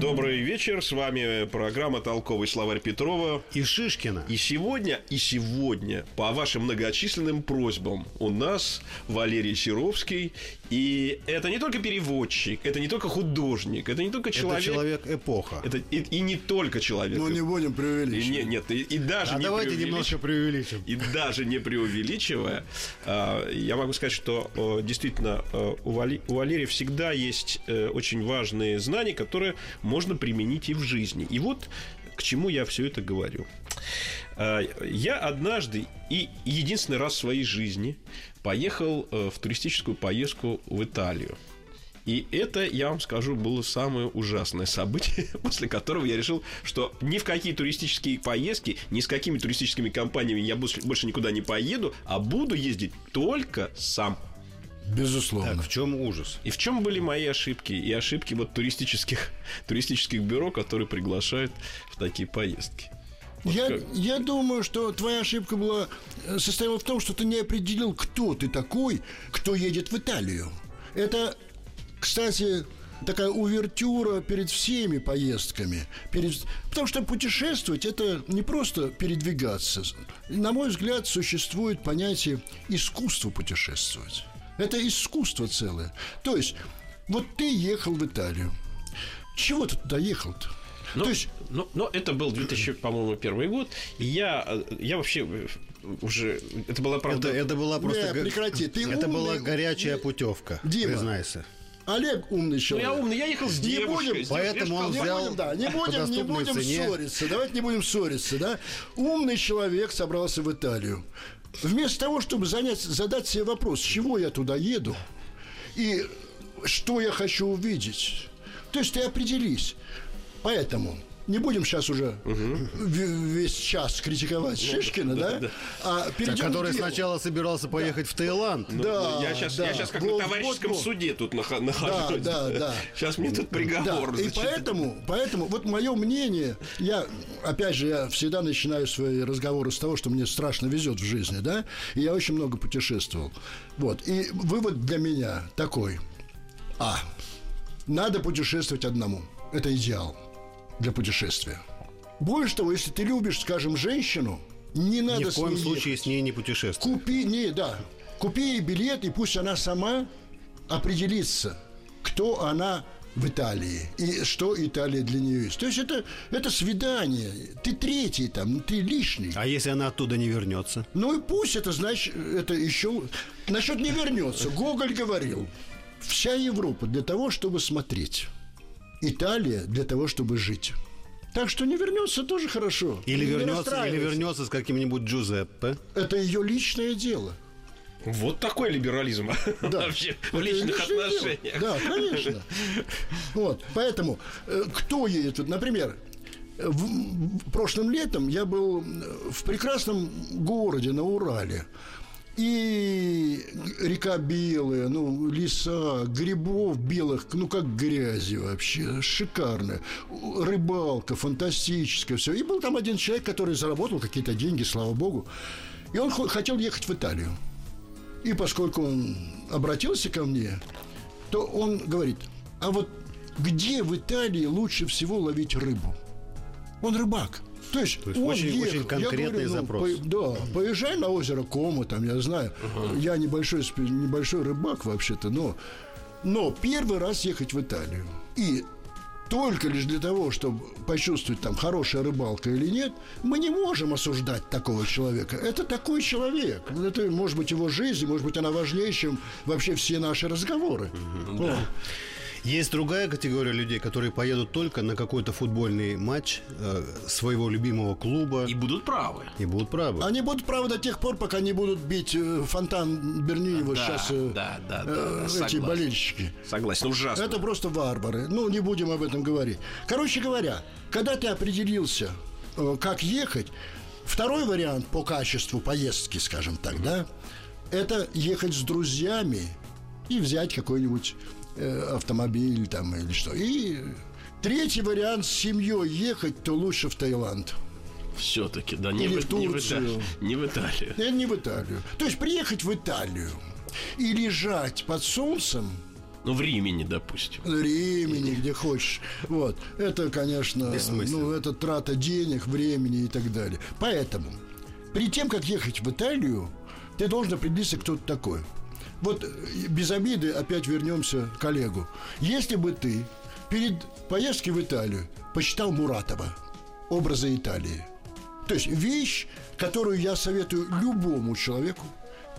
Добрый вечер, с вами программа «Толковый словарь Петрова». И Шишкина. И сегодня, и сегодня, по вашим многочисленным просьбам, у нас Валерий Серовский. И это не только переводчик, это не только художник, это не только человек. Это человек эпоха. Это и, и не только человек. Ну, не будем И преувеличивать. не- нет, и, и даже А не давайте преувелич- немножко преувеличим. И даже не преувеличивая, а, я могу сказать, что э, действительно э, у Вали- у Валерия всегда есть э, очень важные знания, которые можно применить и в жизни. И вот к чему я все это говорю. А, Я однажды и единственный раз в своей жизни поехал э, в туристическую поездку в Италию. И это, я вам скажу, было самое ужасное событие, после которого я решил, что ни в какие туристические поездки, ни с какими туристическими компаниями я больше, больше никуда не поеду, а буду ездить только сам. Безусловно. Так, в чем ужас? И в чем были мои ошибки? И ошибки вот туристических, туристических бюро, которые приглашают в такие поездки. Вот я, как- я думаю, что твоя ошибка была э, состояла в том, что ты не определил, кто ты такой, кто едет в Италию. Это, кстати, такая увертюра перед всеми поездками. Перед... Потому что путешествовать это не просто передвигаться. На мой взгляд, существует понятие искусства путешествовать. Это искусство целое. То есть, вот ты ехал в Италию. Чего ты туда ехал-то? Но, То есть, но, но это был 2000, по-моему, первый год. И я, э, я вообще э, уже... Это была, правда... Это, это была просто... Не, прекрати, ты это умный, была горячая не- путевка. Дима. Признайся. Олег умный Ну, человек. я умный, я ехал с Не девушкой. будем, с поэтому девушкой, он Не взял будем, да, не будем, не будем цене. ссориться. Давайте не будем ссориться, да? Умный человек собрался в Италию. Вместо того, чтобы занять, задать себе вопрос, с чего я туда еду и что я хочу увидеть. То есть ты определись. Поэтому не будем сейчас уже в- весь час критиковать Шишкина, да? А перейдем Который к делу. сначала собирался поехать в Таиланд. Ну, Да, ну, я сейчас, да. я сейчас как Вот, на товарищеском вот, вот. суде тут нах- Да, нахожусь. да, да. Сейчас мне тут приговор Да, и поэтому, поэтому, вот мое мнение, я, опять же, я всегда начинаю свои разговоры с того, что мне страшно везет в жизни, да, и я очень много путешествовал. Вот, и вывод для меня такой. А, надо путешествовать одному. Это идеал для путешествия. Больше того, если ты любишь, скажем, женщину, не надо Ни в с коем ней случае ехать. с ней не путешествовать. Купи, не, да. Купи ей билет, и пусть она сама определится, кто она в Италии и что Италия для нее есть. То есть это, это свидание. Ты третий там, ты лишний. А если она оттуда не вернется? Ну и пусть это значит, это еще... Насчет не вернется. Гоголь говорил, вся Европа для того, чтобы смотреть. Италия для того, чтобы жить. Так что не вернется тоже хорошо. Или Не вернется, или вернется с каким-нибудь Джузеппе? Это ее личное дело. Вот такой либерализм Да. вообще в Это личных личное дело. отношениях. Да, конечно. Вот, поэтому э, кто едет? Вот, например, в, в прошлым летом я был в прекрасном городе на Урале. И река белая, ну, леса, грибов белых, ну, как грязи вообще, шикарно. Рыбалка фантастическая, все. И был там один человек, который заработал какие-то деньги, слава богу. И он хо- хотел ехать в Италию. И поскольку он обратился ко мне, то он говорит, а вот где в Италии лучше всего ловить рыбу? Он рыбак. То есть, То есть он очень- ехал. очень Я конкретный говорю, ну, запрос. по- да, поезжай на озеро Кома, там, я знаю. Я небольшой, небольшой рыбак вообще-то, но, но первый раз ехать в Италию. И только лишь для того, чтобы почувствовать, там, хорошая рыбалка или нет, мы не можем осуждать такого человека. Это такой человек. Это, может быть, его жизнь, может быть, она важнее, чем вообще все наши разговоры. Вот. Есть другая категория людей, которые поедут только на какой-то футбольный матч э, своего любимого клуба И и, будут правы. будут правы. Они будут, правы до тех пор, пока не будут бить э, фонтан Берни вот Да, сейчас э, да, да, да, э, да, эти согласен. болельщики. Согласен, ужасно. Это просто варвары. Ну, не будем об этом говорить. Короче говоря, когда ты определился, э, как ехать. Второй вариант по качеству поездки, скажем так, да, это ехать с друзьями и взять какой-нибудь автомобиль там или что. И третий вариант с семьей ехать, то лучше в Таиланд. Все-таки, да, не, Или в, в не, в Турцию. Италию, не в Италию. Это не в Италию. То есть приехать в Италию и лежать под солнцем Ну, в Римени, допустим. в Римени, где хочешь. Вот. Это, конечно, ну, это трата денег, времени и так далее. Поэтому, перед тем, как ехать в Италию, ты должен определиться, кто ты такой. Вот э, без обиды опять вернемся к Олегу. Если бы ты перед поездкой в Италию почитал Муратова «Образы Италии», то есть вещь, которую я советую любому человеку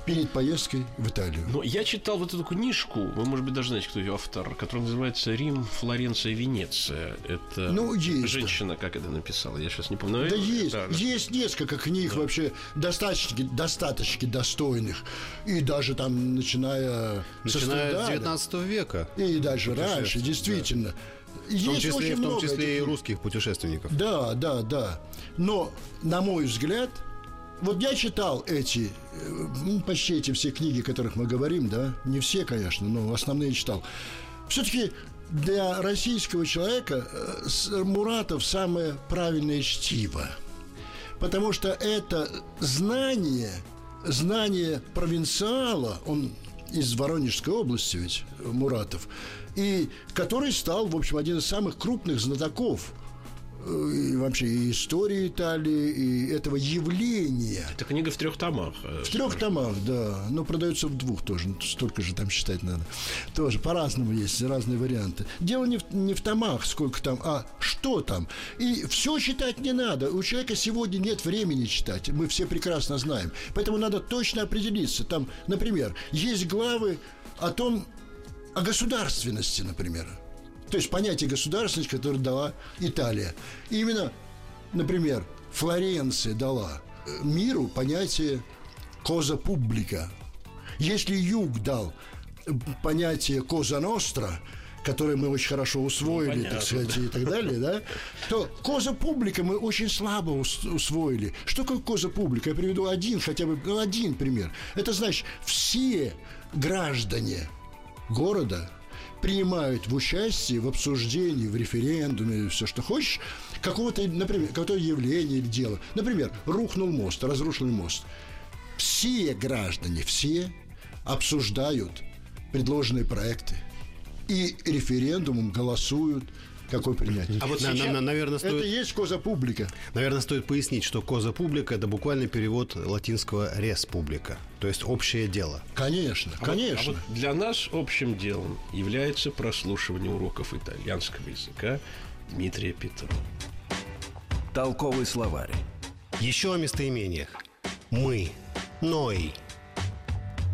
перед поездкой в Италию. Но я читал вот эту книжку, вы, может быть, даже знаете, кто ее автор, которая называется «Рим, Флоренция, Венеция». Это Ну, есть, да. женщина, как это написала, я сейчас не помню. Да Э, есть, да, да. есть несколько книг вообще достаточно, достаточно достойных. И даже там, начиная, Начиная с 19 века. И даже раньше, действительно. В Есть том числе, очень в том много числе и этих книг. русских путешественников. Да, да, да. Но, на мой взгляд, вот я читал эти, э, ну, почти эти все книги, о которых мы говорим, да, не все, конечно, но основные читал. Все-таки для российского человека э, Муратов самое правильное чтиво. Потому что это знание, знание провинциала, он из Воронежской области ведь, э, Муратов, и который стал, в общем, один из самых крупных знатоков и вообще и истории Италии, и этого явления. Это книга в трех томах. э, В трех томах, да. Но продается в двух тоже. Ну, Столько же там считать надо. Тоже по-разному есть, разные варианты. Дело не в, не в томах, сколько там, а что там. И все читать не надо. У человека сегодня нет времени читать. Мы все прекрасно знаем. Поэтому надо точно определиться. Там, например, есть главы о том, о государственности, например. То есть понятие государственности, которое дала Италия. И именно, например, Флоренция дала э, миру понятие коза публика. Если Юг дал э, понятие коза ностра, которое мы очень хорошо усвоили, Ну, понятно, так сказать, и так далее, да, то коза публика мы очень слабо ус- усвоили. Что такое коза публика? Я приведу один, хотя бы ну, один пример. Это значит, все граждане города принимают в участие в обсуждении, в референдуме, все, что хочешь, какого-то, например, какого-то явления или дела. Например, рухнул мост, разрушенный мост. Все граждане, все обсуждают предложенные проекты и референдумом голосуют, какой принять. А вот На- сейчас... на- наверное, Это стоит, и есть коза публика. наверное, стоит пояснить, что коза публика это буквальный перевод латинского республика, то есть общее дело. Конечно, А вот- конечно. а вот для нас общим делом является прослушивание уроков итальянского языка Дмитрия Петрова. Толковый словарь. Еще о местоимениях. Мы, ной.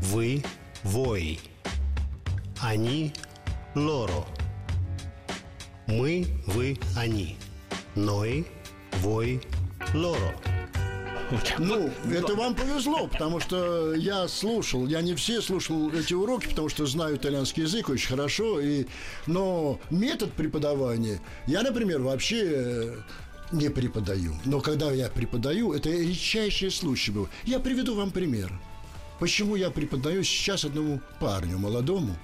Вы, вой. Они, лоро. Мы, вы, они. Ной, вой, лоро. Ну, это вам повезло, потому что я слушал, я не все слушал эти уроки, потому что знаю итальянский язык очень хорошо, и, но метод преподавания, я, например, вообще э, не преподаю. Но когда я преподаю, это редчайшие случаи был. Я приведу вам пример. Почему я преподаю сейчас одному парню молодому,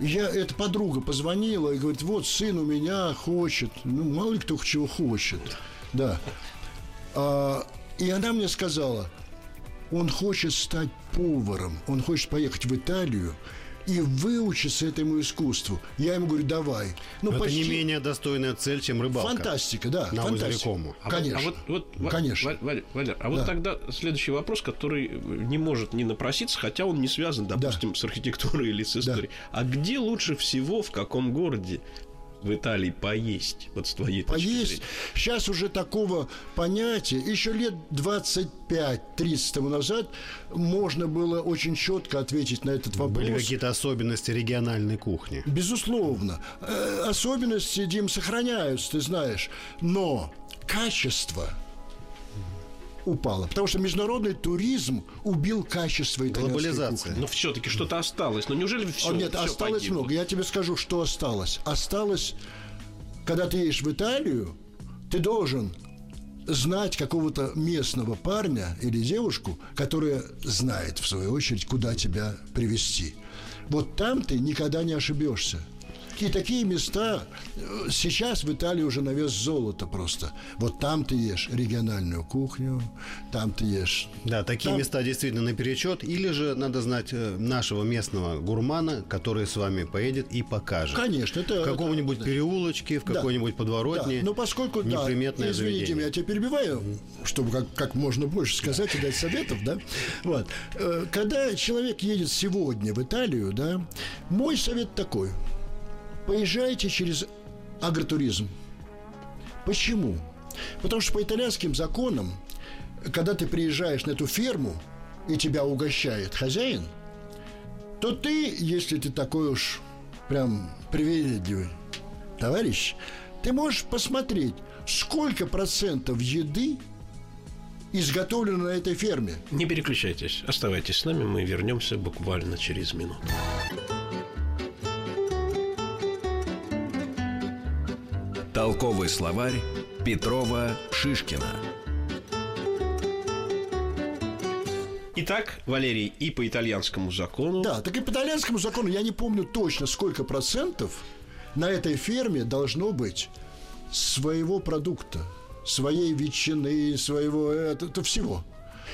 я, эта подруга позвонила и говорит, вот сын у меня хочет, ну, мало ли кто чего хочет, да. А, и она мне сказала, он хочет стать поваром, он хочет поехать в Италию и выучиться этому искусству. Я ему говорю, давай. Ну, Но это почти не менее достойная цель, чем рыбалка. фантастика, да. На озере фантастика. Кому. А вот- Конечно. А вот, вот, Конечно. Ва- Валер, Валер, а вот Да. тогда следующий вопрос, который не может не напроситься, хотя он не связан, допустим, с архитектурой или с историей. А где лучше всего, в каком городе в Италии поесть? Вот с твоей точки Поесть. зрения. Сейчас уже такого понятия, еще лет 25-30 тому назад можно было очень четко ответить на этот вопрос. Были какие-то особенности региональной кухни. Безусловно. Э, Особенности, Дим, сохраняются, ты знаешь. Но качество упало. Потому что международный туризм убил качество итальянской Глобализация. кухни. Но все-таки что-то осталось. Но неужели все? А, нет, осталось много. Я тебе скажу, что осталось. Осталось, когда ты едешь в Италию, ты должен знать какого-то местного парня или девушку, которая знает, в свою очередь, куда тебя привести. Вот там ты никогда не ошибешься. И такие места э, сейчас в Италии уже на вес золота просто. Вот там ты ешь региональную кухню, там ты ешь... Да, такие Там- места действительно наперечет. Или же надо знать э, нашего местного гурмана, который с вами поедет и покажет. Конечно, это... В каком-нибудь переулочке, в Да. какой-нибудь подворотне. Да, но поскольку, да, неприметное извините, заведение. я тебя перебиваю, чтобы как, как можно больше сказать и дать советов, да? Вот. Э, Когда человек едет сегодня в Италию, да, мой совет такой. Поезжайте через агротуризм. Почему? Потому что по итальянским законам, когда ты приезжаешь на эту ферму, и тебя угощает хозяин, то ты, если ты такой уж прям привередливый товарищ, ты можешь посмотреть, сколько процентов еды изготовлено на этой ферме. Не переключайтесь, оставайтесь с нами, мы вернемся буквально через минуту. Толковый словарь Петрова Шишкина. Итак, Валерий, и по итальянскому закону Да, так и по итальянскому закону я не помню точно, сколько процентов на этой ферме должно быть своего продукта, своей ветчины, своего это, это всего.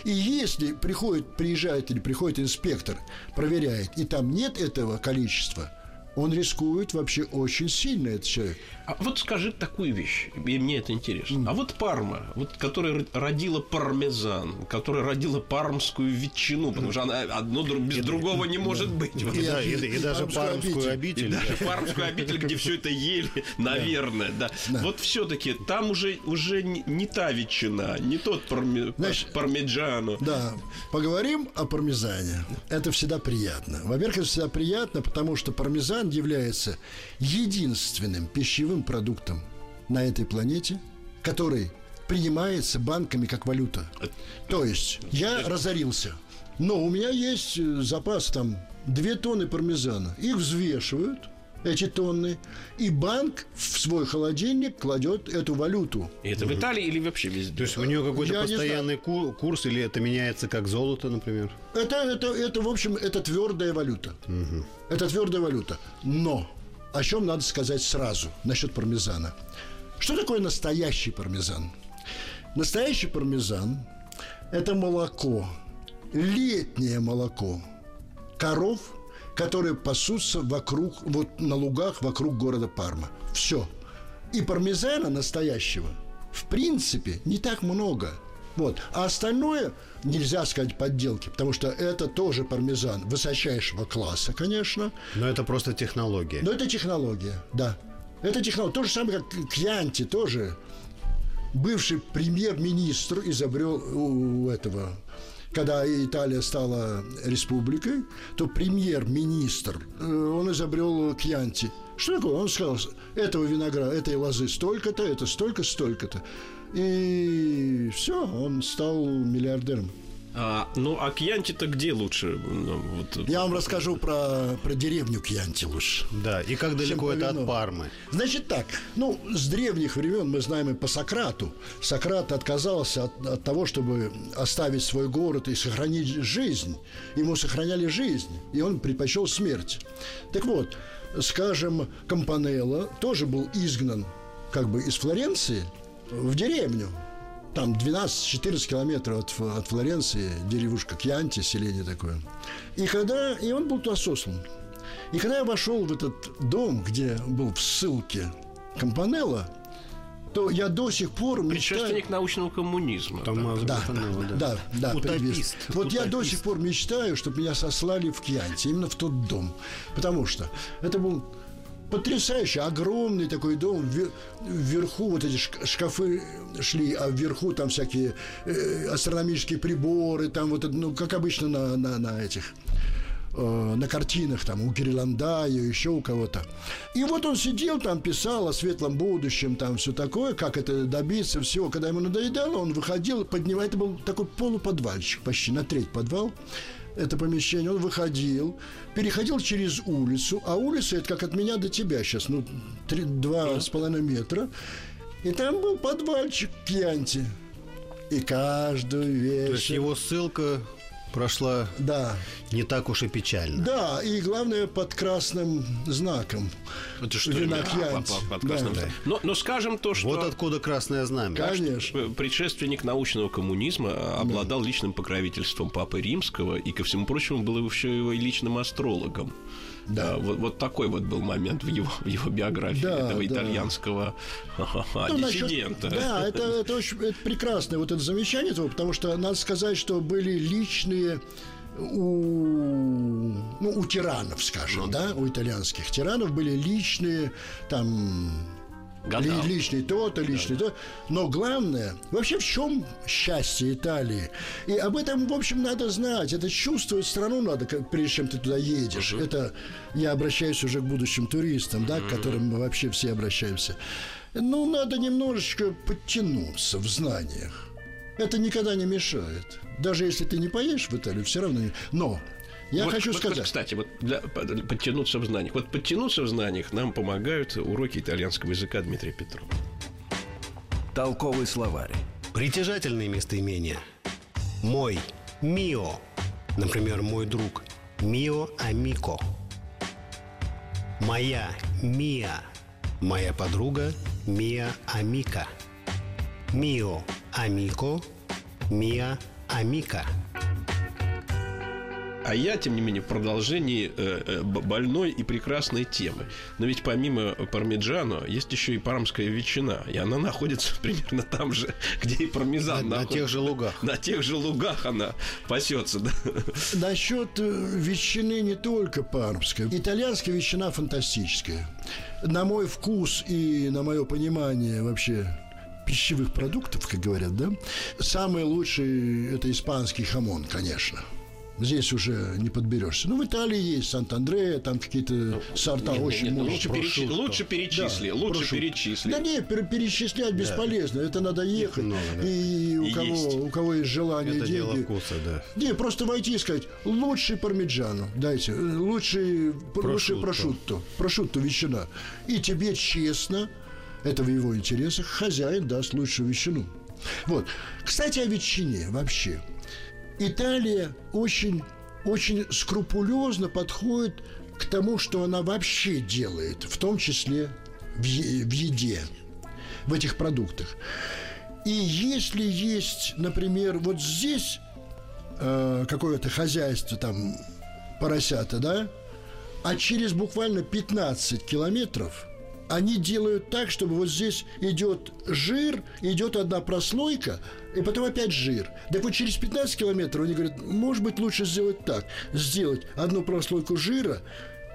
И если приходит, приезжает или приходит инспектор, проверяет, и там нет этого количества, он рискует вообще очень сильно, этот человек. А вот скажи такую вещь, и мне это интересно. А вот Парма, вот, которая родила пармезан, которая родила пармскую ветчину, потому что она одно без другого не может быть. Вот. И, да, и, И- и и даже пармскую пармскую обитель. И обитель. даже пармскую обитель, где все это ели, наверное, да. Вот все-таки там уже, уже не, не та ветчина, не тот парме, Знаешь, пармеджано. Да, поговорим о пармезане. Это всегда приятно. Во-первых, это всегда приятно, потому что пармезан является единственным пищевым продуктом на этой планете, который принимается банками как валюта. То есть я разорился, но у меня есть э, запас там 2 тонны пармезана. Их взвешивают, эти тонны, и банк в свой холодильник кладет эту валюту. И это в Италии или вообще везде? То есть у нее какой-то Я постоянный ку- курс, или это меняется как золото, например? Это, это, это, в общем, это твердая валюта. Это твердая валюта. Но о чем надо сказать сразу насчет пармезана. Что такое настоящий пармезан? Настоящий пармезан – это молоко, летнее молоко коров, которые пасутся вокруг, вот на лугах вокруг города Парма. Все. И пармезана настоящего, в принципе, не так много. Вот. А остальное нельзя сказать подделки, потому что это тоже пармезан высочайшего класса, конечно. Но это просто технология. Но это технология, да. Это технология. То же самое, как Кьянти тоже. Бывший премьер-министр изобрел у этого когда Италия стала республикой, то премьер-министр, э, он изобрел кьянти. Что такое? Он сказал, этого винограда, этой лозы столько-то, это столько, столько-то. И все, он стал миллиардером. А, ну, а Кьянти-то где лучше? Ну, вот, Я вам расскажу про, про деревню Кьянти лучше. Да, и как далеко это от Пармы? Значит так, ну, с древних времен мы знаем и по Сократу. Сократ отказался от, от того, чтобы оставить свой город и сохранить жизнь. Ему сохраняли жизнь, и он предпочел смерть. Так вот, скажем, Кампанелло тоже был изгнан как бы из Флоренции в деревню. Там 12-14 километров от, от Флоренции, деревушка Кьянти, селение такое. И когда... И он был туда сослан. И когда я вошел в этот дом, где был в ссылке Компанелло, то я до сих пор мечтаю... Предшественник научного коммунизма. Томас Да, Гуфанелло, да. да, да, Утопист. Вот я до сих пор мечтаю, чтобы меня сослали в Кьянти, именно в тот дом. Потому что это был потрясающий, огромный такой дом. Ве- Вверху вот эти шк- шкафы шли, а вверху там всякие э, астрономические приборы, там вот, ну, как обычно на, на, на этих э, на картинах, там, у Кирилландая, еще у кого-то. И вот он сидел там, писал о светлом будущем, там, все такое, как это добиться, всего. Когда ему надоедало, он выходил, поднимал, это был такой полуподвальчик, почти на треть подвал, это помещение, он выходил, переходил через улицу, а улица, это как от меня до тебя сейчас, ну, три, два с половиной метра, и там был подвальчик Кьянти. И каждую вечер... То есть его ссылка прошла Да, не так уж и печально. да, и главное под красным знаком. Это что, ребята, Кьянти. под- Да. красным Да. знаком. Но, но скажем то, что... Вот откуда красное знамя. Конечно. Предшественник научного коммунизма а, обладал личным покровительством Папы Римского и, ко всему прочему, был еще его и личным астрологом. Да. А, вот, вот такой вот был момент в его, в его биографии Да, этого да. итальянского Ну, насчет- диссидента. да, это, это очень это прекрасное вот это замечание потому что надо сказать, что были личные у, ну, у тиранов, скажем, да, у итальянских тиранов были личные там Гадал. ли- личный то-то, личный то. Но главное, вообще в чем счастье Италии? И об этом, в общем, надо знать. Это чувствовать страну надо, как- прежде чем ты туда едешь. Это я обращаюсь уже к будущим туристам, да, к которым мы вообще все обращаемся. Ну, надо немножечко подтянуться в знаниях. Это никогда не мешает. Даже если ты не поедешь в Италию, все равно не... Но я Вот- хочу вот- вот, сказать... кстати, вот для, под- подтянуться в знаниях. Вот подтянуться в знаниях нам помогают уроки итальянского языка Дмитрия Петрова. Толковый словарь. Притяжательные местоимения. Мой. Мио. Например, мой друг. Мио амико. Моя. Мия. Моя подруга. Мия амика. Мио амико. Мия амика. А я, тем не менее, в продолжении э, э, больной и прекрасной темы. Но ведь помимо пармиджано есть еще и пармская ветчина. И она находится примерно там же, где и пармезан На, на тех же лугах. На тех же лугах она пасется, да. Насчет э, ветчины не только пармская. Итальянская ветчина фантастическая. На мой вкус и на мое понимание вообще пищевых продуктов, как говорят, да, самый лучший это испанский хамон, конечно. Здесь уже не подберешься. Ну, в Италии есть Сант-Андреа, там какие-то сорта очень Нет, ну, мощные. лучше, прошутто. лучше перечисли, Да, лучше прошу. перечисли. Да не, пер- перечислять бесполезно. Это надо ехать. много, да. И у И кого, есть. у кого есть желание, Это дело деньги. вкуса, да. Не, просто войти и сказать, лучший пармиджану, дайте, э, лучший, пр- лучший прошутто, прошутто ветчина. И тебе честно, это в его интересах, хозяин даст лучшую ветчину. Вот. Кстати, о ветчине вообще. Италия очень, очень скрупулезно подходит к тому, что она вообще делает, в том числе в, в еде, в этих продуктах. И если есть, например, вот здесь э, какое-то хозяйство, там, поросята, да, а через буквально 15 километров они делают так, чтобы вот здесь идет жир, идет одна прослойка, и потом опять жир. Так вот через 15 километров они говорят, может быть, лучше сделать так. Сделать одну прослойку жира,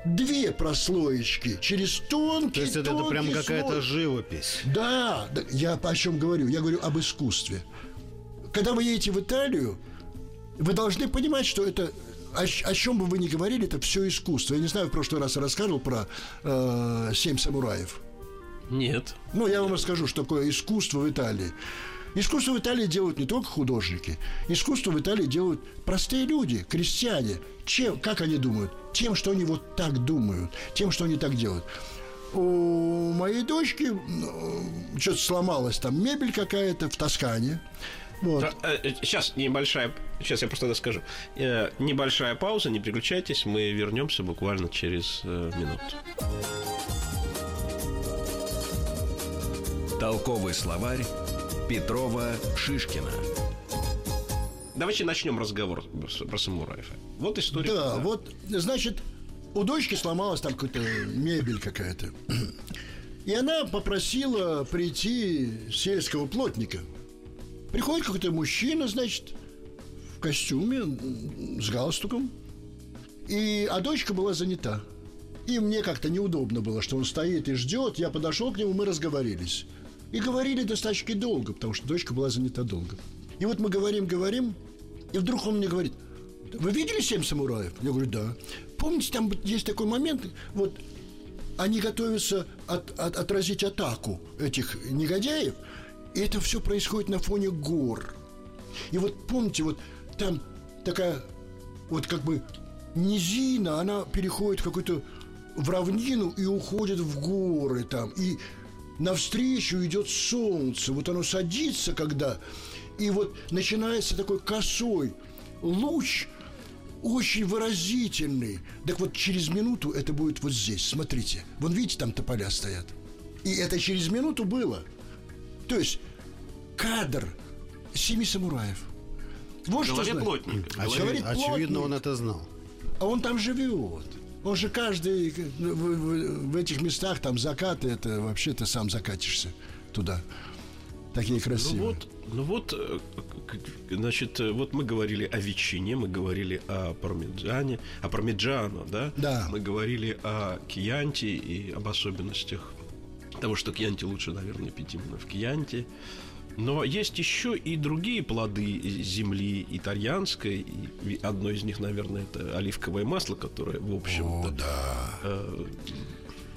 две прослоечки через тонкий, То есть это, это прям какая-то живопись. Да, да, я о чем говорю? Я говорю об искусстве. Когда вы едете в Италию, вы должны понимать, что это о, о чем бы вы ни говорили, это все искусство. Я не знаю, в прошлый раз я рассказывал про э, семь самураев. Нет. Ну, я вам расскажу, что такое искусство в Италии. Искусство в Италии делают не только художники. Искусство в Италии делают простые люди, крестьяне. Чем, как они думают? Тем, что они вот так думают, тем, что они так делают. У моей дочки ну, что-то сломалась там мебель какая-то в Тоскане. Вот. Сейчас небольшая, сейчас я просто это скажу. Э, Небольшая пауза, не переключайтесь, мы вернемся буквально через э, минуту. Толковый словарь Петрова Шишкина. Давайте начнем разговор про самураев. Вот история. Да, вот, значит, у дочки сломалась там какая-то мебель какая-то. И она попросила прийти сельского плотника. Приходит какой-то мужчина, значит, в костюме, с галстуком. И, а дочка была занята. И мне как-то неудобно было, что он стоит и ждет. Я подошел к нему, мы разговорились. И говорили достаточно долго, потому что дочка была занята долго. И вот мы говорим, говорим, и вдруг он мне говорит, вы видели «Семь самураев»? Я говорю, да. Помните, там есть такой момент, вот они готовятся от- от- отразить атаку этих негодяев, и это все происходит на фоне гор. И вот помните, вот там такая вот как бы низина, она переходит в какую-то в равнину и уходит в горы там. И навстречу идет солнце. Вот оно садится, когда... И вот начинается такой косой луч, очень выразительный. Так вот, через минуту это будет вот здесь. Смотрите. Вон, видите, там тополя стоят. И это через минуту было. То есть кадр семи самураев. Вот что Говорит знает. плотник. Очевид- Говорит очевидно, плотник. он это знал. А он там живет. Он же каждый в, в- в этих местах там закаты, это вообще ты сам закатишься туда. Такие Ну красивые. вот, ну вот, э, значит, э, вот мы говорили о ветчине, мы говорили о пармиджане, о пармиджано, да? Да. Мы говорили о кьянте и об особенностях того, что кьянти лучше, наверное, пить именно в кьянте. Но есть еще и другие плоды земли итальянской. И одно из них, наверное, это оливковое масло, которое, в О, общем-то, да. э,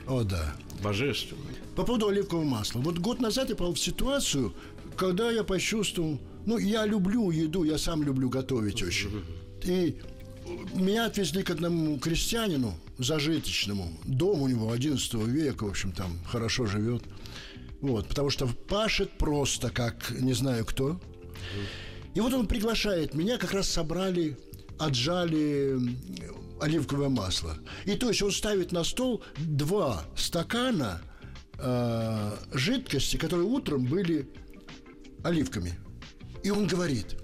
О, да. божественное. По поводу оливкового масла. Вот год назад я попал в ситуацию, когда я почувствовал... Ну, я люблю еду, я сам люблю готовить очень. И меня отвезли к одному крестьянину зажиточному. Дом у него 11 века, в общем, там хорошо живет. Вот, потому что пашет просто, как не знаю кто. И вот он приглашает меня, как раз собрали, отжали оливковое масло. И то есть он ставит на стол два стакана э, жидкости, которые утром были оливками. И он говорит,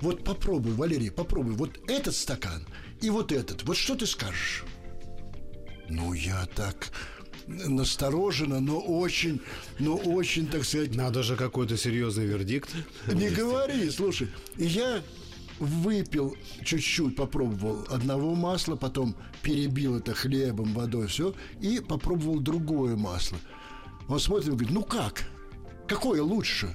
вот попробуй, Валерий, попробуй, вот этот стакан и вот этот, вот что ты скажешь? Ну, я так настороженно, но очень, но очень, так сказать, Надо же какой-то серьезный вердикт. не говори, слушай. Я выпил чуть-чуть, попробовал одного масла, потом перебил это хлебом, водой, все, и попробовал другое масло. Он смотрит и говорит, ну как? Какое лучше?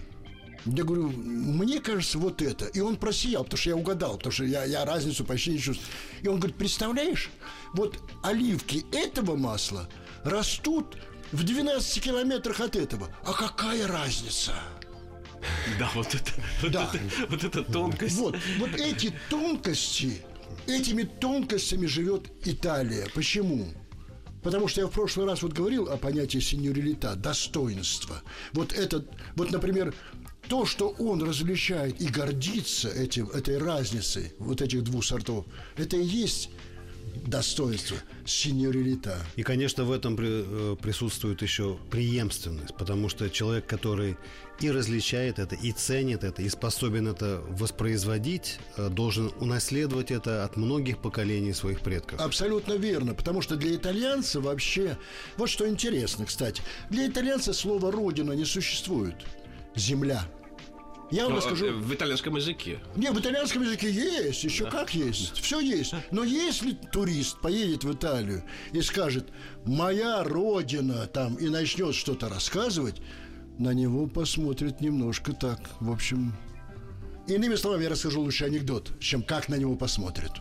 Я говорю, мне кажется, вот это. И он просиял, потому что я угадал, потому что я, я разницу почти не чувствую. И он говорит, представляешь, вот оливки этого масла растут в 12 километрах от этого. А какая разница? Да, вот это, вот Да. это, вот эта тонкость. Вот, вот эти тонкости, этими тонкостями живет Италия. Почему? Потому что я в прошлый раз вот говорил о понятии сеньорилита, достоинства. Вот это, вот, например, то, что он различает и гордится этим, этой разницей вот этих двух сортов, это и есть достоинство сеньорилита. И, конечно, в этом э, присутствует еще преемственность, потому что человек, который и различает это, и ценит это, и способен это воспроизводить, э, должен унаследовать это от многих поколений своих предков. Абсолютно верно, потому что для итальянца вообще... Вот что интересно, кстати. Для итальянца слово «родина» не существует. Земля. Я вам Ну, расскажу... э, В итальянском языке. Не, в итальянском языке есть, еще как есть, все есть. Но если турист поедет в Италию и скажет «моя родина» там и начнет что-то рассказывать, на него посмотрят немножко так, в общем... Иными словами, я расскажу лучше анекдот, чем как на него посмотрят.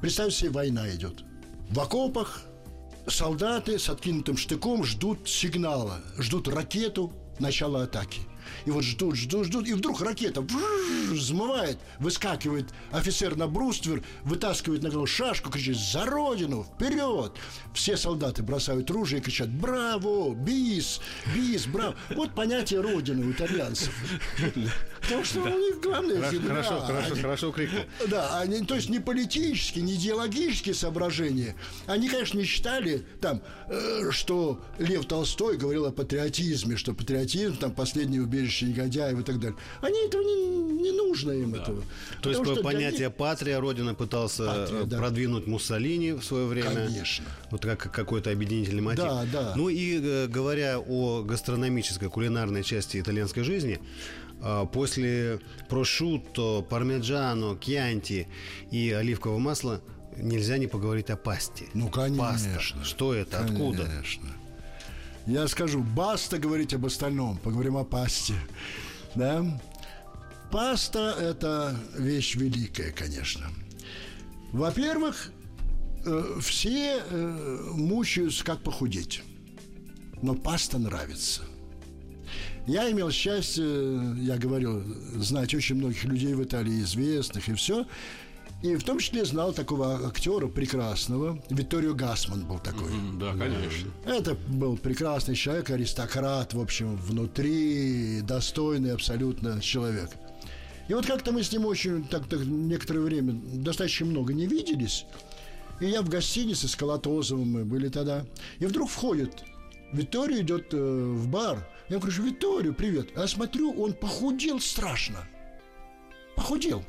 Представьте себе, война идет. В окопах солдаты с откинутым штыком ждут сигнала, ждут ракету начала атаки. И вот ждут, ждут, ждут, и вдруг ракета взмывает, выскакивает офицер на бруствер, вытаскивает на голову шашку, кричит «За Родину! Вперед!» Все солдаты бросают ружья и кричат «Браво! Бис! Бис! Браво!» Вот понятие Родины у итальянцев. Потому что у них главное земля. хорошо, хорошо, Они- хорошо крикнул. да, они, то есть не политические, не идеологические соображения. Они, конечно, не считали там, э, что Лев Толстой говорил о патриотизме, что патриотизм там последнее убежище негодяев и так далее. Они этого не, не нужно им этого. То есть что понятие них- патрия Родина пытался Патрия, э, да. продвинуть Муссолини в свое время. Конечно. Вот как какой-то объединительный мотив. Да, да. Ну и э, говоря о гастрономической, кулинарной части итальянской жизни, после прошутто, пармеджано, кьянти и оливкового масла нельзя не поговорить о пасте. Ну, конечно. Паста. Что это? Откуда? Конечно. Я скажу, баста говорить об остальном, поговорим о пасте. Да? Паста – это вещь великая, конечно. Во-первых, э, все э, мучаются, как похудеть. Но паста нравится. Я имел счастье, я говорил, знать очень многих людей в Италии, известных и все. И в том числе знал такого актера прекрасного. Витторио Гасман был такой. Да, конечно. Это был прекрасный человек, аристократ, в общем, внутри, достойный абсолютно человек. И вот как-то мы с ним очень, так, так некоторое время, достаточно много не виделись. И я в гостинице с Колотозовым, мы были тогда. И вдруг входит, Витторио идет э, в бар. Я говорю, Витторио, привет. А я смотрю, он похудел страшно. Похудел.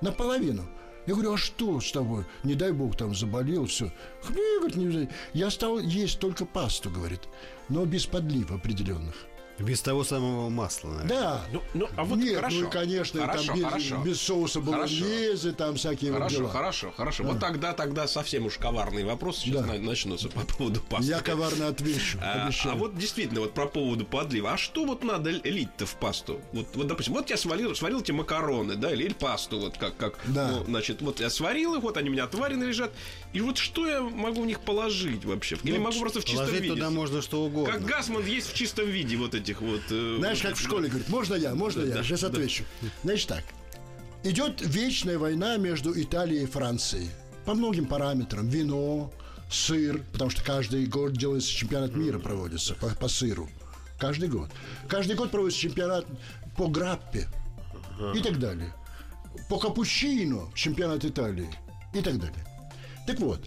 Наполовину. Я говорю, а что с тобой? Не дай бог, там заболел, все. Не, говорит, не, я стал есть только пасту, говорит, но без подлив определенных. Без того самого масла, наверное. Да. Ну, ну, а вот Нет, хорошо. ну и, конечно, Хорошо, там без, хорошо. без соуса болоньезе, там всякие вот Хорошо, дела. хорошо, хорошо. Вот тогда, тогда совсем уж коварные вопросы сейчас Да. на- начнутся по поводу пасты. Я коварно отвечу, А, обещаю. а вот действительно, вот про поводу подлива. А что вот надо лить-то в пасту? Вот, вот допустим, вот я сварил, сварил эти макароны, да, или, или пасту, вот как, как, Да. ну, значит, вот я сварил их, вот они у меня отварены лежат. И вот что я могу в них положить вообще? Или Ну, могу просто в чистом Положить виде? туда можно что угодно. Как Гасман есть в чистом виде вот этих вот... э, Знаешь, как в школе говорит, можно я, можно я, сейчас отвечу. Значит так, идет вечная война между Италией и Францией. По многим параметрам. Вино, сыр, потому что каждый год делается чемпионат мира проводится по, по сыру. Каждый год. Каждый год проводится чемпионат по граппе и так далее. По капучино чемпионат Италии и так далее. Так вот,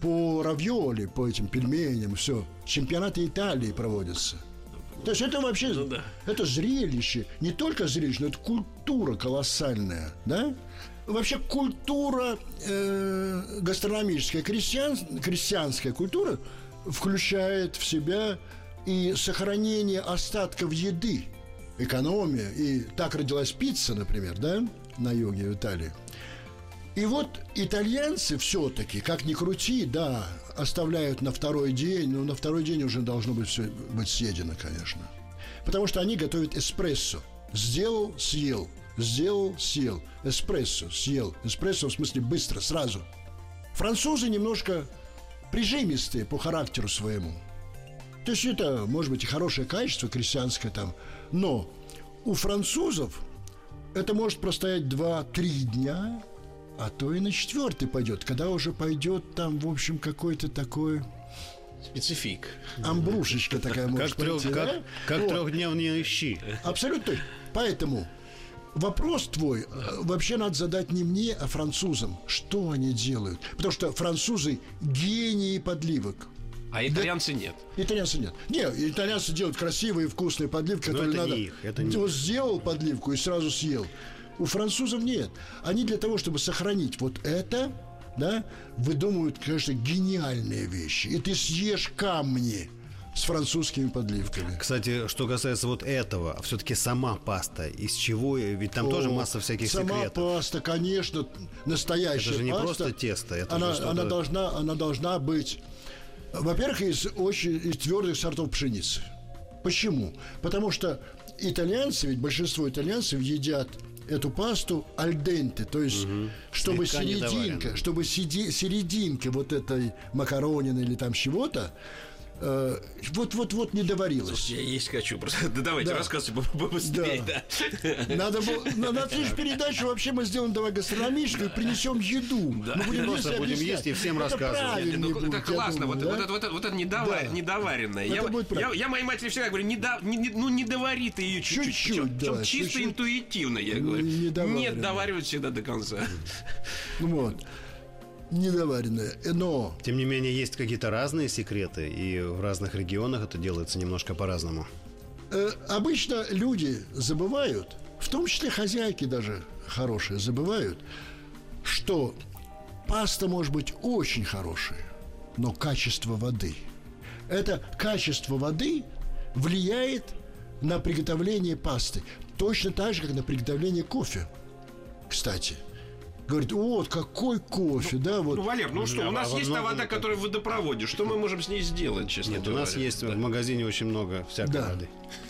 по равиоли, по этим пельменям, все, чемпионаты Италии проводятся. То есть это вообще, Ну да. это зрелище. Не только зрелище, но это культура колоссальная, да? Вообще культура э, гастрономическая, крестьян, крестьянская культура включает в себя и сохранение остатков еды, экономия. И так родилась пицца, например, да, на юге Италии. И вот итальянцы все-таки, как ни крути, да, оставляют на второй день, но на второй день уже должно быть все быть съедено, конечно. Потому что они готовят эспрессо. Сделал, съел. Сделал, съел. Эспрессо, съел. Эспрессо в смысле быстро, сразу. Французы немножко прижимистые по характеру своему. То есть это, может быть, и хорошее качество крестьянское там. Но у французов это может простоять 2-3 дня, а то и на четвертый пойдет, когда уже пойдет там, в общем, какой-то такой Специфик. амбрушечка такая может Как, трех, пойти, как, да? как Вот. трехдневные щи. Абсолютно. Поэтому вопрос твой э, вообще надо задать не мне, а французам. Что они делают? Потому что французы гении подливок. А итальянцы нет. Итальянцы нет. Не, итальянцы делают красивые и вкусные подливки, Но которые это не надо. их, это не Вот их. сделал подливку и сразу съел. У французов нет. Они для того, чтобы сохранить вот это, да, выдумывают, конечно, гениальные вещи. И ты съешь камни с французскими подливками. Кстати, что касается вот этого, все-таки сама паста, из чего, ведь там тоже О, масса всяких Сама секретов. паста, конечно, настоящая Это же не паста, просто тесто, это она, она должна, она должна быть, во-первых, из очень из твердых сортов пшеницы. Почему? Потому что итальянцы, ведь большинство итальянцев едят эту пасту альденте, то есть чтобы Слегка серединка, чтобы серединка вот этой макаронины или там чего-то вот-вот-вот не доварилась. Я есть хочу. Просто да, давайте Да. рассказывайте по- побыстрее. Да. Надо было, на, на следующую передачу вообще мы сделаем давай гастрономическую, принесем еду. Мы будем Просто будем объяснять. есть и всем Это рассказывать. Ну, будет, я классно, думаю, вот, да? вот это, вот это, вот это недова- Да. недоваренное. Это Я, будет я, я моей матери всегда говорю, не до- не- не- ну не довари ты ее чуть-чуть. Чуть-чуть, Причем- причем да, чисто чуть-чуть. интуитивно, я говорю. не. Нет, доваривать всегда до конца. Ну Вот. Недоваренное. Но Тем не менее, есть какие-то разные секреты, и в разных регионах это делается немножко по-разному. э, обычно люди забывают, в том числе хозяйки даже хорошие забывают, что паста может быть очень хорошая, но качество воды. Это качество воды влияет на приготовление пасты. Точно так же, как на приготовление кофе. Кстати. Говорит, вот какой кофе, да, вот. Ну, Валер, ну что, у нас а есть та вода, которая в водопроводе. Что мы можем с ней сделать, честно Нет, у говоря? нас есть в магазине очень много всякой Да. воды.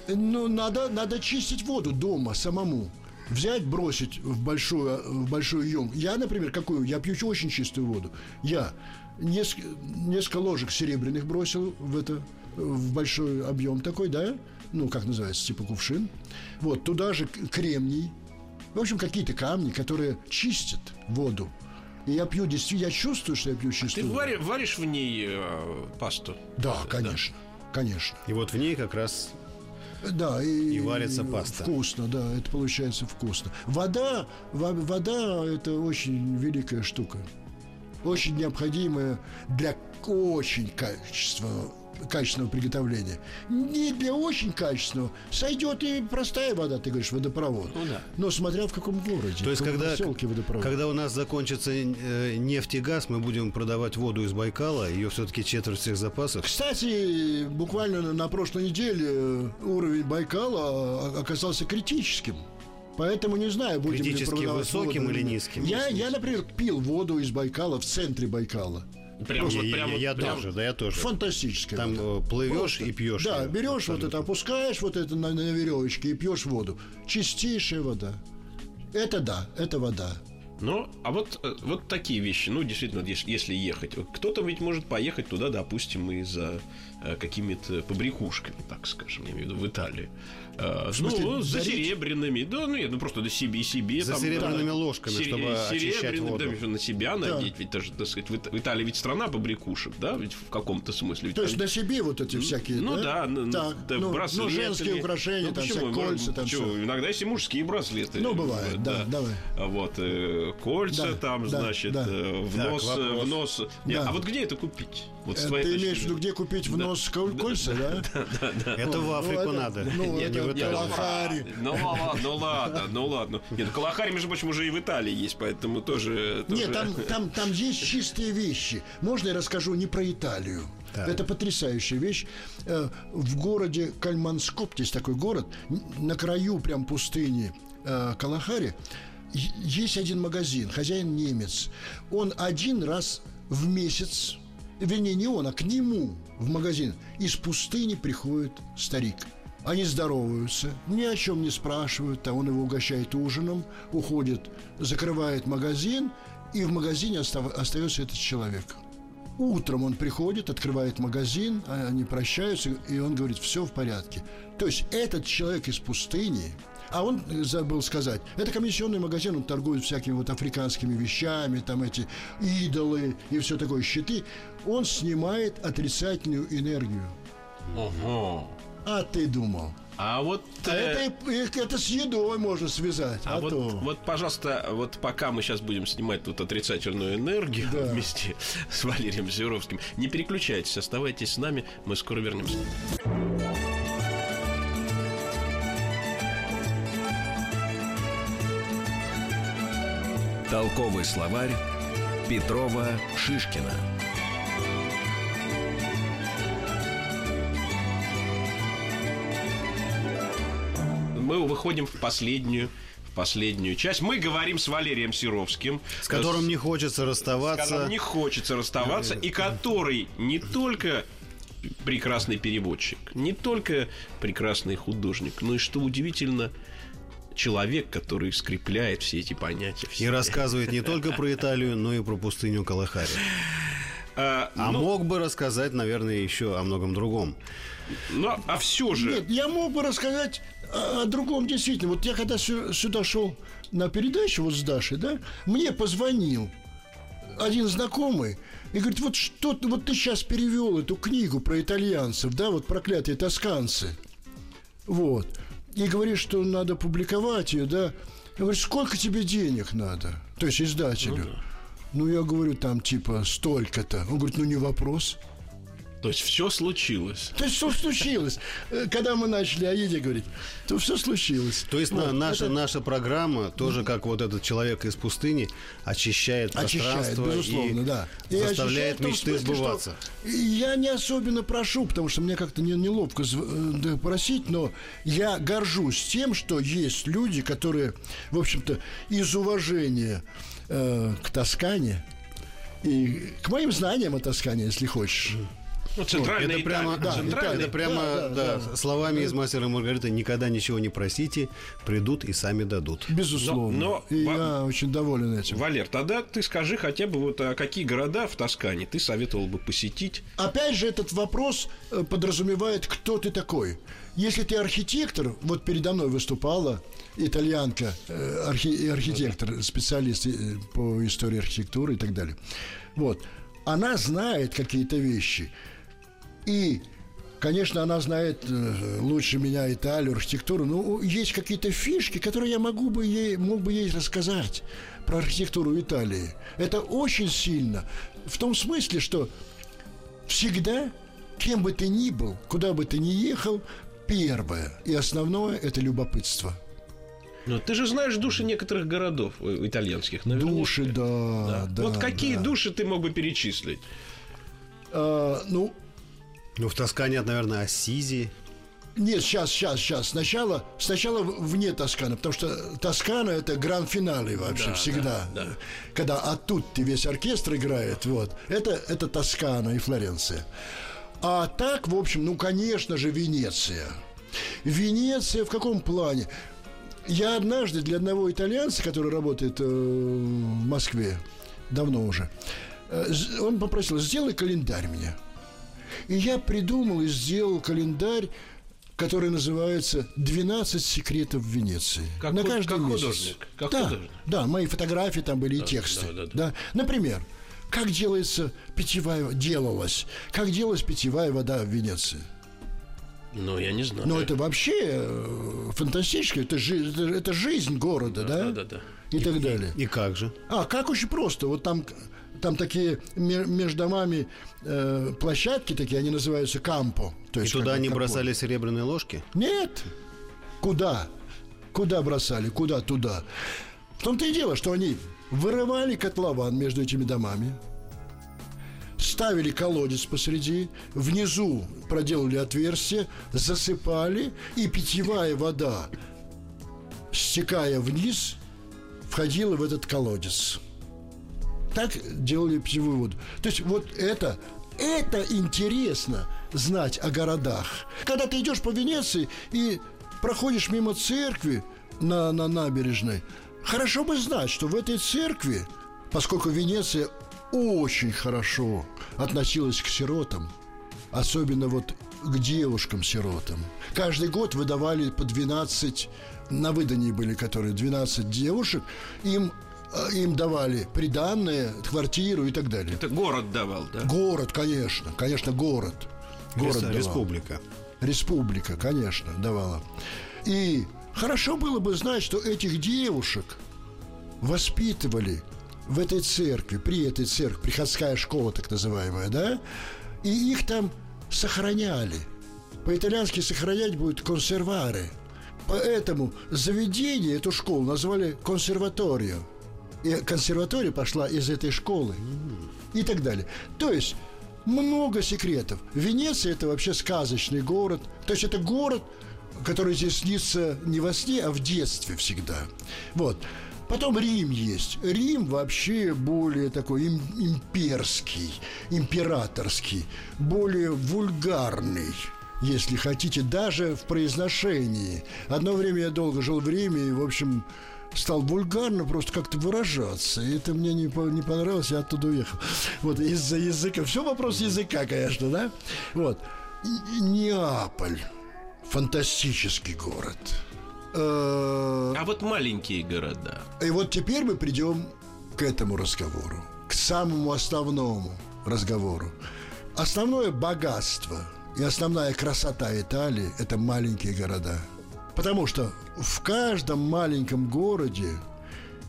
Ну, надо, надо чистить воду дома самому. Взять, бросить в большую, в большую ем. Я, например, какую? Я пью очень чистую воду. Я несколько, несколько ложек серебряных бросил в это, в большой объем такой, да? Ну, как называется, типа кувшин. Вот, туда же кремний. В общем, какие-то камни, которые чистят воду. И я пью, действительно, я чувствую, что я пью Ты чистую воду. вари- варишь в ней э, пасту? Да, конечно, конечно. И вот в ней как раз Да, и, И варится паста. Вкусно, да, это получается вкусно. Вода, во- вода это очень великая штука. Очень необходимая для очень качественного качественного приготовления. Не для очень качественного. Сойдет и простая вода, ты говоришь, водопровод. Ну да. Но смотря в каком городе. То есть, когда, поселке водопровод. когда у нас закончится э, нефть и газ, мы будем продавать воду из Байкала, ее все-таки четверть всех запасов. Кстати, буквально на- прошлой неделе э, уровень Байкала а, оказался критическим. Поэтому не знаю, будем ли Критически продавать высоким воду или низким? Я, я, например, пил воду из Байкала в центре Байкала. Прям, Я, вот, я- прям, вот- я прям- тоже, да, я тоже. Фантастическая Там вода. э, плывешь Просто. и пьешь. Да, её. берешь вот Абсолютно. это, опускаешь вот это на, на веревочке и пьешь воду. Чистейшая вода. Это да, это вода. Ну, а вот, э, вот такие вещи, ну, действительно, ес- если ехать. Кто-то ведь может поехать туда, допустим, и за э, какими-то побрякушками, так скажем, я имею в виду в Италии. Э, смысле, ну, за дарить? серебряными, да, ну, нет, ну, просто до себе, себе. За там, серебряными да, ложками, сере- чтобы очищать воду. да, на себя надеть, ведь даже, так сказать, в Ит- в Италии ведь страна побрякушек, да, ведь в каком-то смысле. Ведь То есть на себе вот эти всякие, ну да, ну, так, да, ну, ну, браслеты. женские украшения, Ну, там почему? кольца, там все. Иногда есть и мужские браслеты. Ну, бывает, да, давай. А Вот, э, кольца Да, там, да, значит, да. э, в Так, нос, э, вопрос. в нос. Не, Да. А вот где это купить? Вот Э, Ты точки имеешь в виду, где купить в Да. нос кол- кольца, да? Это в Африку это- надо. ну, не это в. Калахари. Ну ладно, ну ладно, ну ладно. Нет, Калахари, между прочим, уже и в Италии есть, поэтому тоже... Нет, там, там, там есть чистые вещи. Можно я расскажу не про Италию? Так. Это потрясающая вещь. Э, В городе Кальманскоп, есть такой город, на краю прям пустыни э, Калахари, есть один магазин, хозяин немец. Он один раз в месяц, вернее, не он, а к нему в магазин из пустыни приходит старик. Они здороваются, ни о чем не спрашивают, а он его угощает ужином, уходит, закрывает магазин, и в магазине остается этот человек. Утром он приходит, открывает магазин, а они прощаются, и он говорит, все в порядке. То есть этот человек из пустыни, а он э, забыл сказать, это комиссионный магазин, он торгует всякими вот африканскими вещами, там эти идолы и все такое, щиты. Он снимает отрицательную энергию. Ого. А ты думал? А вот... А э, это, это с едой можно связать. А А, вот, то. вот, пожалуйста, вот пока мы сейчас будем снимать тут отрицательную энергию Да. вместе с Валерием Зюровским, не переключайтесь, оставайтесь с нами, мы скоро вернемся. Толковый словарь Петрова Шишкина. Мы выходим в последнюю в последнюю часть. Мы говорим с Валерием Серовским. С которым не хочется с расставаться. которым не хочется расставаться, и который не только прекрасный переводчик, не только прекрасный художник, но и, что удивительно, человек, который скрепляет все эти понятия. в И рассказывает не только про Италию, но и про пустыню Калахари. А, А ну, мог бы рассказать, наверное, еще о многом другом. ну, а все же... Нет, я мог бы рассказать о, другом действительно. Вот я когда сю- сюда шел на передачу вот с Дашей, да, мне позвонил один знакомый и говорит, вот что вот ты сейчас перевел эту книгу про итальянцев, да, вот проклятые тосканцы. Вот. И говорит, что надо публиковать ее, да. Я говорю, сколько тебе денег надо? То есть издателю. Ну, я говорю, там типа столько-то. Он говорит, ну не вопрос. То есть все случилось. То есть что случилось? Э, Когда мы начали о еде говорить, то все случилось. То есть Вот, наша, это наша программа, тоже как вот этот человек из пустыни, очищает очищает, пространство безусловно, и да. И заставляет мечты смысле, сбываться. Я не особенно прошу, потому что мне как-то не- неловко э, просить, но я горжусь тем, что есть люди, которые, в общем-то, из уважения э, к Тоскане и к моим знаниям о Тоскане, если хочешь, Ну, центральная Это прямо, Италия. да, Центральная это прямо Да, да, да, да. словами из мастера Маргариты никогда ничего не просите, придут и сами дадут. Безусловно. Но- но- и во- я очень доволен этим. Валер, тогда ты скажи хотя бы вот а какие города в Тоскане ты советовал бы посетить? Опять же, этот вопрос э, подразумевает, кто ты такой. Если ты архитектор, вот передо мной выступала итальянка, э, архи- архитектор, специалист э, по истории архитектуры и так далее. Вот. Она знает какие-то вещи. И, конечно, она знает э, лучше меня Италию, архитектуру, но есть какие-то фишки, которые я могу бы ей, мог бы ей рассказать про архитектуру Италии. Это очень сильно. В том смысле, что всегда, кем бы ты ни был, куда бы ты ни ехал, первое и основное – это любопытство. Ну, ты же знаешь души некоторых городов э, итальянских. наверняка. Души, да, да. вот какие да. души ты мог бы перечислить? А, ну, Ну, в Тоскане, наверное, Ассизи. Нет, сейчас, сейчас, сейчас. Сначала, сначала вне Тосканы, потому что Тоскана это гран-финале вообще Да, всегда. да, да. Когда оттуда весь оркестр играет, вот. Это, это Тоскана и Флоренция. А так, в общем, ну, конечно же, Венеция. Венеция в каком плане? Я однажды для одного итальянца, который работает э, в Москве, давно уже, э, он попросил, сделай календарь мне. И я придумал и сделал календарь, который называется «12 секретов Венеции». Как На каждый как месяц. художник, как да, художник. да, мои фотографии там были и тексты. да, да, да. Да. Например, как делается питьевая, делалась, как делалась питьевая вода в Венеции. Ну, я не знаю. Но это вообще э, фантастически, это, жи- это, это жизнь города, да? да, да, да. И так далее. И как же? А, как очень просто. Вот там, там такие ме- между домами э, площадки такие, они называются кампо. То И есть туда как- они бросали серебряные ложки? Нет. Куда? Куда бросали? Куда? Туда. В том-то и дело, что они вырывали котлован между этими домами, ставили колодец посреди, внизу проделали отверстие, засыпали, и питьевая вода, стекая вниз, входила в этот колодец. Так делали питьевую воду. То есть вот это, это интересно знать о городах. Когда ты идешь по Венеции и проходишь мимо церкви на, на набережной, хорошо бы знать, что в этой церкви, поскольку Венеция очень хорошо относилась к сиротам, особенно вот к девушкам-сиротам. Каждый год выдавали по 12, на выдании были которые 12 девушек, им, им давали приданные, квартиру и так далее. Это город давал, да? Город, конечно, конечно, город. Город давал. Республика. Республика, конечно, давала. И хорошо было бы знать, что этих девушек воспитывали в этой церкви, при этой церкви, приходская школа так называемая, да, и их там сохраняли. По-итальянски сохранять будет консервары. Поэтому заведение, эту школу назвали консерваторио. Консерватория пошла из этой школы. И так далее. То есть много секретов. Венеция это вообще сказочный город. То есть это город, который здесь снится не во сне, а в детстве всегда. Вот. Потом Рим есть. Рим вообще более такой им- имперский, императорский, более вульгарный если хотите, даже в произношении. Одно время я долго жил в Риме и, в общем, стал вульгарно просто как-то выражаться. И это мне не, по- не понравилось, я оттуда уехал. Вот из-за языка. Все вопрос языка, конечно, да? Вот. И- и Неаполь. Фантастический город. Э, А вот маленькие города. и вот теперь мы придем к этому разговору, к самому основному разговору. Основное богатство и основная красота Италии – это маленькие города. Потому что в каждом маленьком городе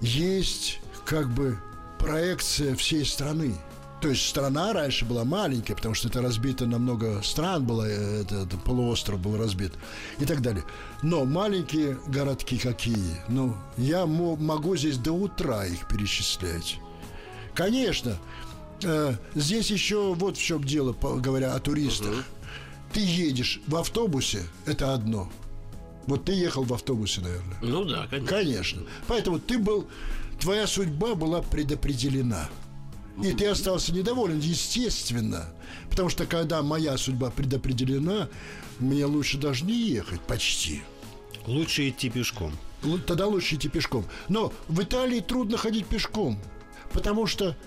есть как бы проекция всей страны. То есть страна раньше была маленькая, потому что это разбито на много стран было, это, это полуостров был разбит и так далее. Но маленькие городки какие? Ну, я мо- могу здесь до утра их перечислять. Конечно, э, здесь еще вот в чем дело, говоря о туристах. Ты едешь в автобусе, это одно. Вот ты ехал в автобусе, наверное. Ну да, конечно. Конечно. Поэтому ты был, твоя судьба была предопределена. И ты остался недоволен, естественно. Потому что когда моя судьба предопределена, мне лучше даже не ехать почти. Лучше идти пешком. Тогда лучше идти пешком. Но в Италии трудно ходить пешком, потому что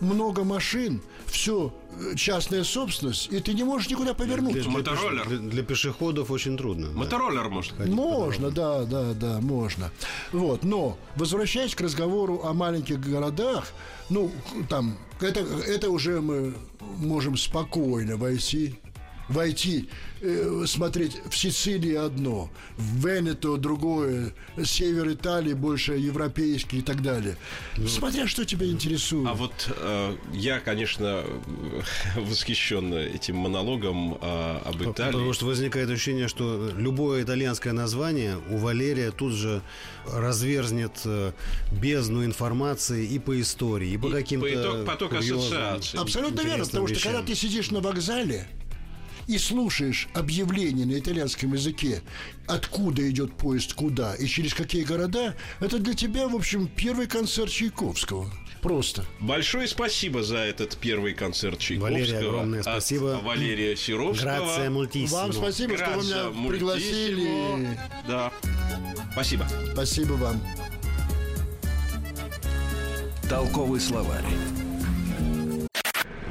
много машин, все э, частная собственность, и ты не можешь никуда повернуть. Для, Мотороллер. Для, для пешеходов очень трудно. Мотороллер да. может ходить. Можно, да, да, да, можно. Вот, но возвращаясь к разговору о маленьких городах, ну, там, это, это уже мы можем спокойно войти войти, э, смотреть в Сицилии одно, в Венето другое, север Италии больше европейский и так далее. Ну, Смотря что тебя интересует. А вот э, я, конечно, восхищен этим монологом э, об Италии. Потому что возникает ощущение, что любое итальянское название у Валерия тут же разверзнет э, бездну информации и по истории, и по каким-то поток ассоциаций. Абсолютно верно, потому что когда ты сидишь на вокзале, и слушаешь объявление на итальянском языке, откуда идет поезд куда и через какие города, это для тебя, в общем, первый концерт Чайковского. Просто. Большое спасибо за этот первый концерт Чайковского. Валерия, огромное спасибо. Валерия Серовского. Грация мультиссимо. Вам спасибо, Грация что вы меня пригласили. Да. Спасибо. Спасибо вам. Толковый словарь.